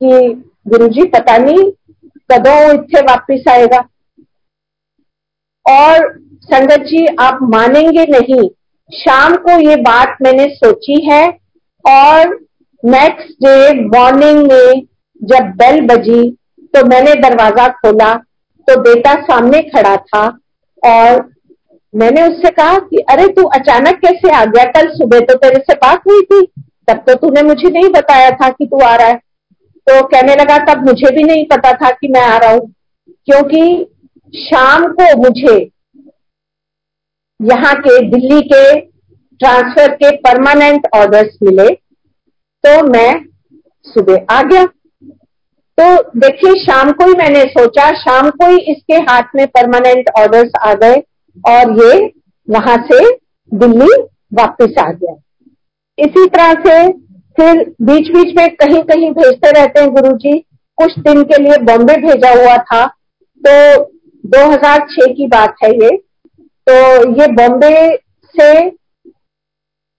कि गुरुजी, पता नहीं कदों इतने वापिस आएगा। और संगत जी, आप मानेंगे नहीं, शाम को ये बात मैंने सोची है और नेक्स्ट डे मॉर्निंग में जब बेल बजी तो मैंने दरवाज़ा खोला तो बेटा सामने खड़ा था और मैंने उससे कहा कि, अरे, तू अचानक कैसे आ गया? कल सुबह तो तेरे से बात हुई थी, तब तो तूने मुझे नहीं बताया था कि तू आ रहा है। तो कहने लगा, तब मुझे भी नहीं पता था कि मैं आ रहा हूँ, क्योंकि शाम को मुझे यहाँ के दिल्ली के ट्रांसफ़र के परमानेंट ऑर्डर्स मिले तो मैं सुबह आ गया। तो देखिए, शाम को ही मैंने सोचा, शाम को ही इसके हाथ में परमानेंट ऑर्डर्स आ गए और ये वहाँ से दिल्ली वापस आ गया। इसी तरह से फिर बीच बीच में कहीं कहीं भेजते रहते हैं गुरुजी। कुछ दिन के लिए बॉम्बे भेजा हुआ था। तो 2006 की बात है ये। तो ये बॉम्बे से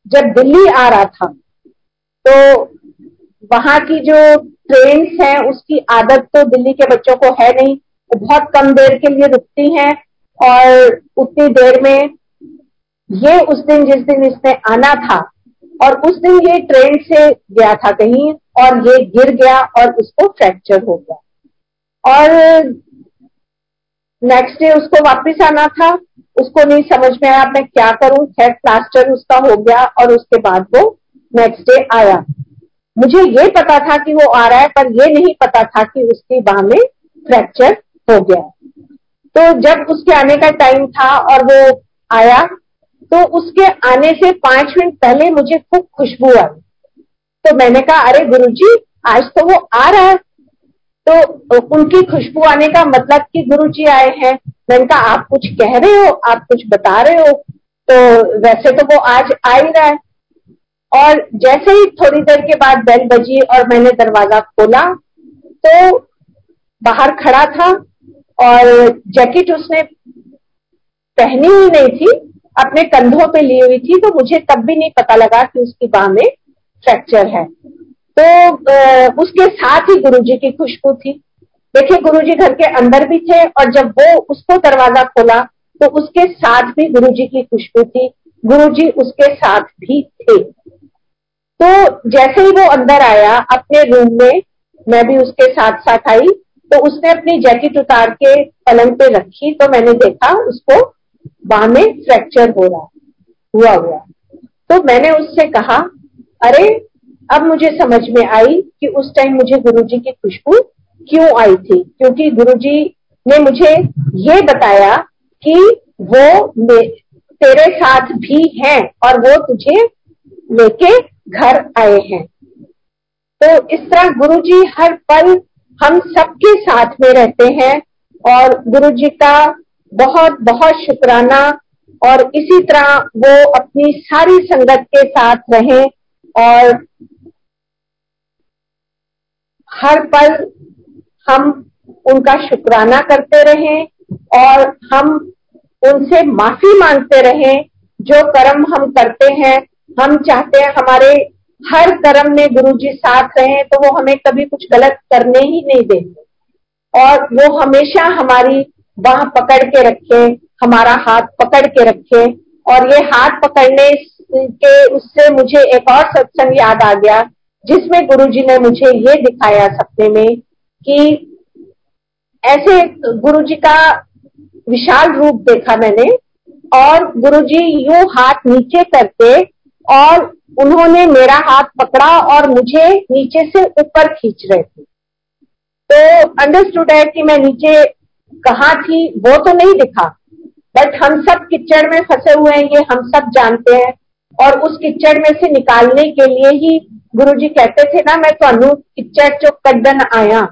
जब दिल्ली आ रहा था तो वहाँ की जो ट्रेन है, उसकी आदत तो दिल्ली के बच्चों को है नहीं। वो बहुत कम देर के लिए रुकती हैं और उतनी देर में ये उस दिन, जिस दिन इसने आना था, और उस दिन ये ट्रेन से गया था कहीं, और ये गिर गया और उसको फ्रैक्चर हो गया। और नेक्स्ट डे उसको वापस आना था। उसको नहीं समझ में आया मैं क्या करूँ? खैर प्लास्टर उसका हो गया और उसके बाद वो नेक्स्ट डे आया। मुझे ये पता था कि वो आ रहा है, पर ये नहीं पता था कि उसकी बाह में फ्रैक्चर हो गया। तो जब उसके आने का टाइम था और वो आया तो उसके आने से पाँच मिनट पहले मुझे खूब खुशबू आई। तो मैंने कहा, अरे गुरुजी, आज तो वो आ रहा है। तो उनकी खुशबू आने का मतलब कि गुरुजी आए हैं। मैंने कहा, आप कुछ कह रहे हो, आप कुछ बता रहे हो। तो वैसे तो वो आज आ ही रहा है। और जैसे ही थोड़ी देर के बाद बेल बजी और मैंने दरवाज़ा खोला तो बाहर खड़ा था और जैकेट उसने पहनी ही नहीं थी, अपने कंधों पे ली हुई थी तो मुझे तब भी नहीं पता लगा कि उसकी बाह में फ्रैक्चर है। तो उसके साथ ही गुरुजी की खुशबू थी। देखिए, गुरुजी घर के अंदर भी थे और जब वो उसको दरवाज़ा खोला तो उसके साथ भी गुरुजी की खुशबू थी। गुरुजी उसके साथ भी थे। तो जैसे ही वो अंदर आया, अपने रूम में, मैं भी उसके साथ साथ आई तो उसने अपनी जैकेट उतार के पलंग पे रखी तो मैंने देखा उसको बाह में फ्रैक्चर हो रहा, हुआ हुआ। तो मैंने उससे कहा, अरे, अब मुझे समझ में आई कि उस टाइम मुझे गुरुजी की खुशबू क्यों आई थी, क्योंकि गुरुजी ने मुझे ये बताया कि वो तेरे साथ भी हैं और वो तुझे लेके घर आए हैं। तो इस तरह गुरुजी हर पल हम सबके साथ में रहते हैं और गुरुजी का बहुत बहुत शुक्राना और इसी तरह वो अपनी सारी संगत के साथ रहे और हर पल हम उनका शुक्राना करते रहें और हम उनसे माफ़ी मांगते रहें जो कर्म हम करते हैं हम चाहते हैं हमारे हर कर्म में गुरु जी साथ रहे तो वो हमें कभी कुछ गलत करने ही नहीं देंगे। और वो हमेशा हमारी बाह पकड़ के रखे, हमारा हाथ पकड़ के रखे। और ये हाथ पकड़ने के, उससे मुझे एक और सत्संग याद आ गया, जिसमें गुरु जी ने मुझे ये दिखाया सपने में कि ऐसे गुरु जी का विशाल रूप देखा मैंने, और गुरु जी यू हाथ नीचे करके और उन्होंने मेरा हाथ पकड़ा और मुझे नीचे से ऊपर खींच रहे थे तो अंडरस्टूड है कि मैं नीचे कहा थी वो तो नहीं दिखा बट हम सब किचड़ में फंसे हुए हैं ये हम सब जानते हैं और उस किचड़ में से निकालने के लिए ही गुरु जी कहते थे ना मैं ਤੁਹਾਨੂੰ किचड़ चो ਕੱਢਣ आया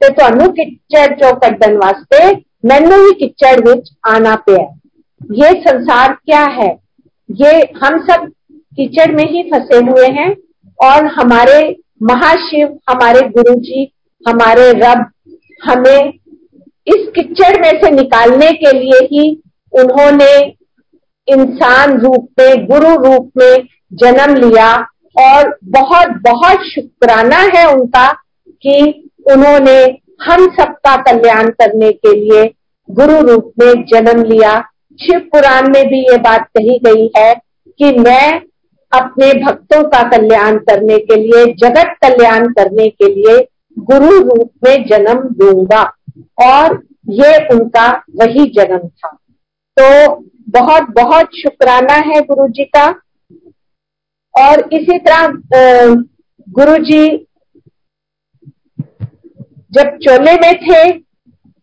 ਤੇ ਤੁਹਾਨੂੰ किचड़ चो ਕੱਢਣ वास्ते ਮੈਨੂੰ ही किचड़ विच आना पे ये संसार क्या है ये हम सब कीचड़ में ही फंसे हुए हैं और हमारे महाशिव, हमारे गुरु जी हमारे रब हमें इस किचड़ में से निकालने के लिए ही उन्होंने इंसान रूप में, गुरु रूप में जन्म लिया और बहुत बहुत शुक्राना है उनका कि उन्होंने हम सबका कल्याण करने के लिए गुरु रूप में जन्म लिया। शिव पुराण में भी ये बात कही गई है कि मैं अपने भक्तों का कल्याण करने के लिए, जगत कल्याण करने के लिए गुरु रूप में जन्म दूँगा। और ये उनका वही जन्म था। तो बहुत बहुत शुक्राना है गुरु जी का। और इसी तरह गुरु जी जब चोले में थे,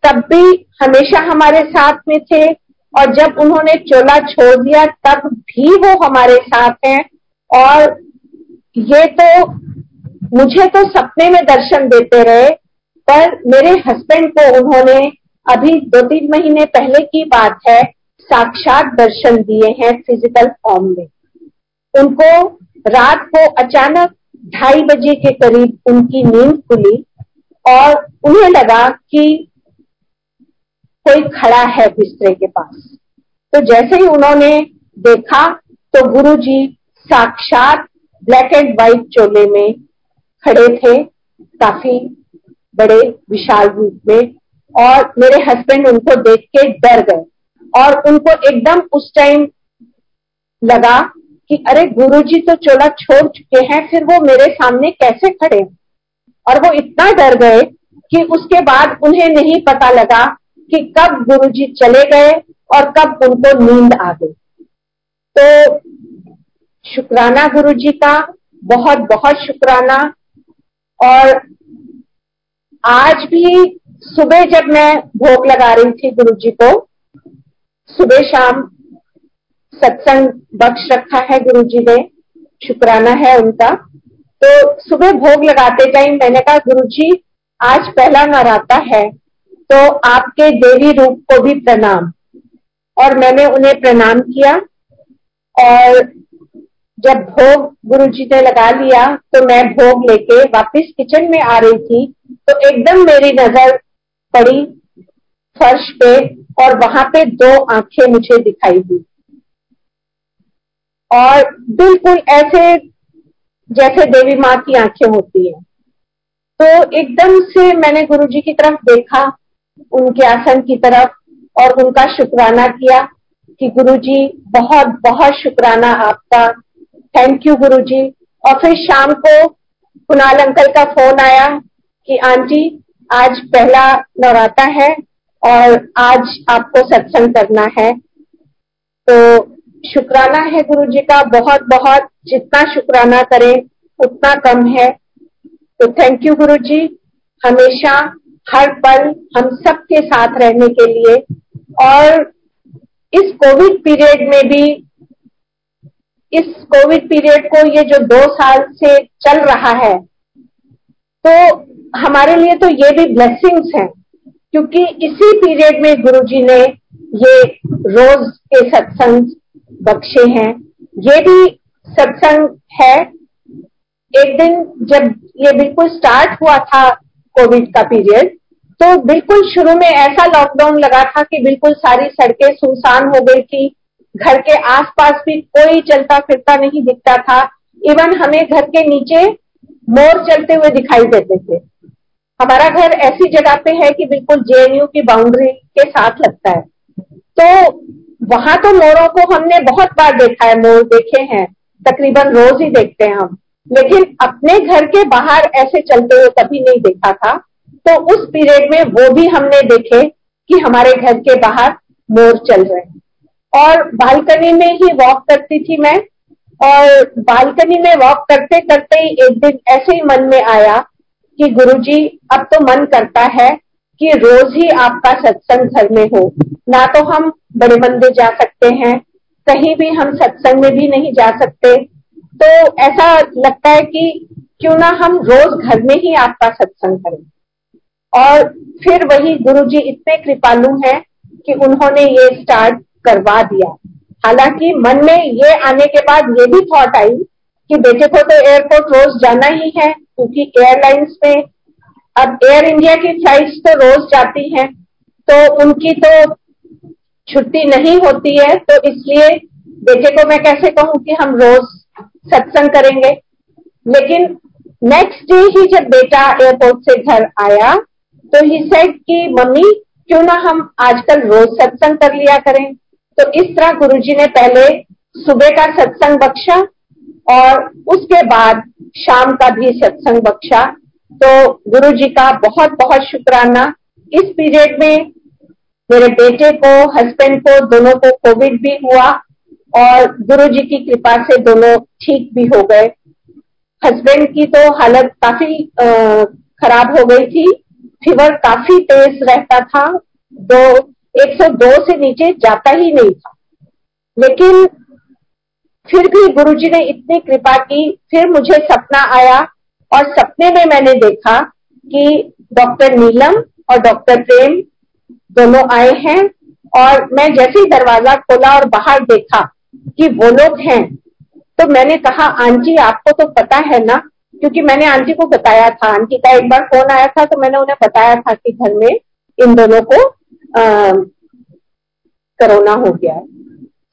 तब भी हमेशा हमारे साथ में थे। और जब उन्होंने चोला छोड़ दिया, तब भी वो हमारे साथ हैं। और ये तो मुझे तो सपने में दर्शन देते रहे, पर मेरे हस्बैंड को उन्होंने अभी दो तीन महीने पहले की बात है, साक्षात दर्शन दिए हैं फ़िज़िकल फॉर्म में। उनको रात को अचानक ढाई बजे के करीब उनकी नींद खुली और उन्हें लगा कि कोई खड़ा है बिस्तरे के पास। तो जैसे ही उन्होंने देखा तो गुरुजी साक्षात ब्लैक एंड व्हाइट चोले में खड़े थे, काफ़ी बड़े, विशाल रूप में, और मेरे हस्बैंड उनको देख के डर गए। और उनको एकदम उस टाइम लगा कि अरे गुरुजी तो चोला छोड़ चुके हैं, फिर वो मेरे सामने कैसे खड़े? और वो इतना डर गए कि उसके बाद उन्हें नहीं पता लगा कि कब गुरुजी चले गए और कब उनको नींद आ गई। तो शुक्राना गुरु जी का बहुत बहुत शुक्राना। और आज भी सुबह जब मैं भोग लगा रही थी गुरु जी को, सुबह शाम सत्संग बख्श रखा है गुरु जी ने, शुक्राना है उनका। तो सुबह भोग लगाते टाइम मैंने कहा गुरु जी आज पहला नराता है तो आपके देवी रूप को भी प्रणाम। और मैंने उन्हें प्रणाम किया, और जब भोग गुरु जी ने लगा लिया तो मैं भोग लेके वापस किचन में आ रही थी तो एकदम मेरी नज़र पड़ी फर्श पे और वहाँ पे दो आँखें मुझे दिखाई दी। और बिल्कुल ऐसे जैसे देवी माँ की आँखें होती है। तो एकदम से मैंने गुरु जी की तरफ़ देखा, उनके आसन की तरफ़, और उनका शुक्राना किया कि गुरु जी बहुत बहुत शुक्राना आपका थैंक यू गुरु जी और फिर शाम को कुणाल अंकल का फ़ोन आया कि, आंटी, आज पहला नवराता है और आज आपको सत्संग करना है। तो शुक्राना है गुरु जी का। बहुत बहुत जितना शुक्राना करें, उतना कम है। तो थैंक यू गुरु जी हमेशा हर पल हम सबके साथ रहने के लिए। और इस कोविड पीरियड में भी इस कोविड पीरियड को ये जो दो साल से चल रहा है तो हमारे लिए तो ये भी ब्लेसिंग्स हैं, क्योंकि इसी पीरियड में गुरुजी ने ये रोज के सत्संग बख्शे हैं। ये भी सत्संग है, एक दिन जब ये बिल्कुल स्टार्ट हुआ था कोविड का पीरियड तो बिल्कुल शुरू में ऐसा लॉकडाउन लगा था कि बिल्कुल सारी सड़कें सुनसान हो गई थी घर के आसपास भी कोई चलता फिरता नहीं दिखता था। इवन हमें घर के नीचे मोर चलते हुए दिखाई देते थे। हमारा घर ऐसी जगह पे है कि बिल्कुल जेएनयू की बाउंड्री के साथ लगता है। तो वहाँ तो मोरों को हमने बहुत बार देखा है, मोर देखे हैं, तकरीबन रोज ही देखते हैं हम। लेकिन अपने घर के बाहर ऐसे चलते हुए कभी नहीं देखा था। तो उस पीरियड में वो भी हमने देखे कि हमारे घर के बाहर मोर चल रहे हैं। और बालकनी में ही वॉक करती थी मैं। और बालकनी में वॉक करते करते ही एक दिन ऐसे ही मन में आया कि गुरुजी, अब तो मन करता है कि रोज ही आपका सत्संग घर में हो। ना तो हम बड़े मंदिर जा सकते हैं, कहीं भी हम सत्संग में भी नहीं जा सकते। तो ऐसा लगता है कि क्यों ना हम रोज घर में ही आपका सत्संग करें। और फिर वही गुरु जी इतने कृपालु हैं कि उन्होंने ये स्टार्ट करवा दिया। हालाँकि मन में ये आने के बाद ये भी थॉट आई कि बेटे को तो एयरपोर्ट रोज जाना ही है, क्योंकि एयरलाइंस में अब एयर इंडिया की फ्लाइट्स तो रोज जाती हैं तो उनकी तो छुट्टी नहीं होती है तो इसलिए बेटे को मैं कैसे कहूँ कि हम रोज सत्संग करेंगे। लेकिन नेक्स्ट डे ही जब बेटा एयरपोर्ट से घर आया तो ही सेड कि, मम्मी, क्यों ना हम आजकल रोज सत्संग कर लिया करें? तो इस तरह गुरुजी ने पहले सुबह का सत्संग बख्शा और उसके बाद शाम का भी सत्संग बख्शा। तो गुरु जी का बहुत बहुत शुक्राना। इस पीरियड में मेरे बेटे को हस्बैंड को, दोनों को कोविड भी हुआ और गुरु जी की कृपा से दोनों ठीक भी हो गए। हस्बैंड की तो हालत काफ़ी खराब हो गई थी। फीवर काफ़ी तेज रहता था। दो 102 से नीचे जाता ही नहीं था। लेकिन फिर भी गुरुजी ने इतनी कृपा की, फिर मुझे सपना आया और सपने में मैंने देखा कि डॉक्टर नीलम और डॉक्टर प्रेम दोनों आए हैं और मैं जैसे ही दरवाज़ा खोला और बाहर देखा कि वो लोग हैं तो मैंने कहा, आंटी, आपको तो पता है ना? क्योंकि मैंने आंटी को बताया था। आंटी का एक बार फ़ोन आया था तो मैंने उन्हें बताया था कि घर में इन दोनों को कोरोना हो गया है।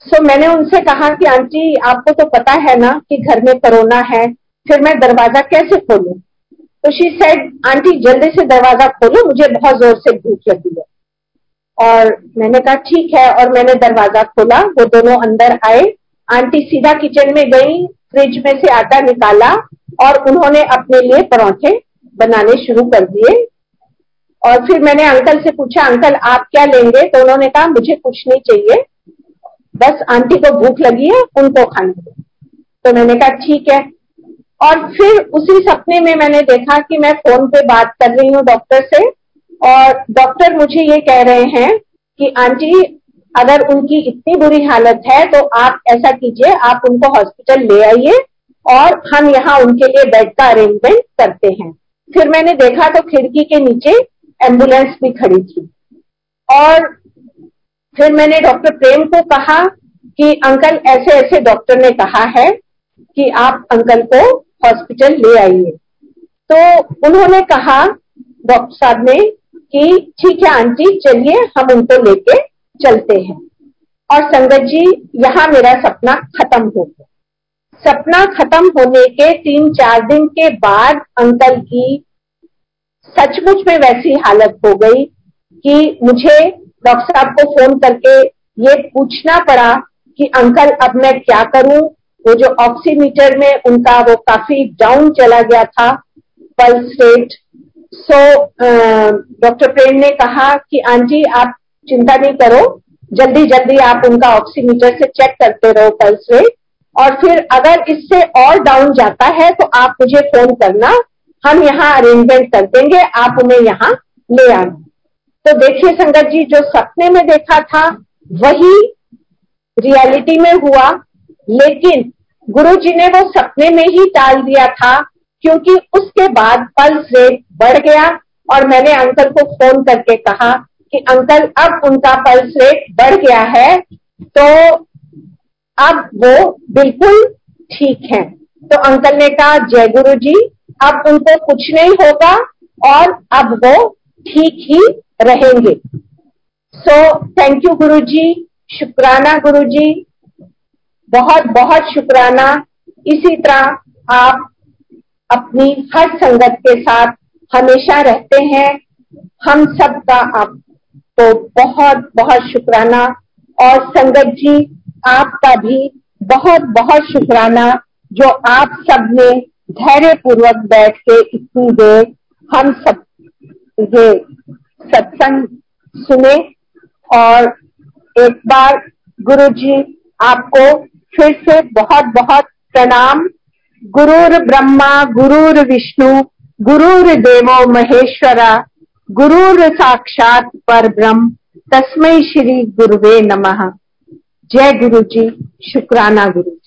सो मैंने उनसे कहा कि, आंटी, आपको तो पता है ना कि घर में कोरोना है, फिर मैं दरवाज़ा कैसे खोलूं? तो शी सेड आंटी, जल्दी से दरवाज़ा खोलो, मुझे बहुत ज़ोर से भूख लगी है। और मैंने कहा, ठीक है। और मैंने दरवाज़ा खोला, वो दोनों अंदर आए। आंटी सीधा किचन में गई, फ्रिज में से आटा निकाला और उन्होंने अपने लिए परौठे बनाने शुरू कर दिए। और फिर मैंने अंकल से पूछा, अंकल, आप क्या लेंगे? तो उन्होंने कहा, मुझे कुछ नहीं चाहिए, बस आंटी को भूख लगी है, उनको खाने दो। तो मैंने कहा, ठीक है। और फिर उसी सपने में मैंने देखा कि मैं फ़ोन पे बात कर रही हूँ डॉक्टर से, और डॉक्टर मुझे ये कह रहे हैं कि, आंटी, अगर उनकी इतनी बुरी हालत है तो आप ऐसा कीजिए, आप उनको हॉस्पिटल ले आइए और हम यहाँ उनके लिए बेड का अरेंजमेंट करते हैं। फिर मैंने देखा तो खिड़की के नीचे एंबुलेंस भी खड़ी थी। और फिर मैंने डॉक्टर प्रेम को कहा कि, अंकल ऐसे ऐसे डॉक्टर ने कहा है कि आप अंकल को हॉस्पिटल ले आइए। तो उन्होंने कहा, डॉक्टर साहब ने, कि ठीक है, आंटी, चलिए, हम उनको लेके चलते हैं। और संगत जी, यहाँ मेरा सपना खत्म हो गया। सपना खत्म होने के तीन चार दिन के बाद अंकल की सचमुच में वैसी हालत हो गई कि मुझे डॉक्टर साहब को फ़ोन करके ये पूछना पड़ा कि, अंकल, अब मैं क्या करूँ? वो जो ऑक्सीमीटर में उनका वो काफ़ी डाउन चला गया था, pulse rate. So doctor Prem ने कहा कि, आंटी, आप चिंता नहीं करो, जल्दी जल्दी आप उनका ऑक्सीमीटर से चेक करते रहो पल्स रेट। और फिर अगर इससे और डाउन जाता है तो आप मुझे फ़ोन करना हम यहाँ अरेंजमेंट कर देंगे, आप उन्हें यहाँ ले आना। तो देखिए संगत जी, जो सपने में देखा था, वही रियलिटी में हुआ। लेकिन गुरु जी ने वो सपने में ही टाल दिया था, क्योंकि उसके बाद पल्स रेट बढ़ गया और मैंने अंकल को फ़ोन करके कहा कि अंकल, अब उनका पल्स रेट बढ़ गया है तो अब वो बिल्कुल ठीक है। तो अंकल ने कहा, जय गुरु जी अब उनको कुछ नहीं होगा और अब वो ठीक ही रहेंगे। सो थैंक यू गुरु जी शुक्राना गुरु जी बहुत बहुत शुक्राना। इसी तरह आप अपनी हर संगत के साथ हमेशा रहते हैं। हम सबका आपको बहुत बहुत शुक्राना। और संगत जी, आपका भी बहुत बहुत शुक्राना जो आप सबने धैर्य पूर्वक बैठ के इतनी देर हम सब ये सत्संग सुने और एक बार गुरु जी आपको फिर से बहुत बहुत प्रणाम। गुरुर ब्रह्मा, गुरुर विष्णु, गुरुर देवो महेश्वरा, गुरुर साक्षात पर ब्रह्म तस्मय श्री गुरुवे नमः। जय गुरु जी शुक्राना गुरु।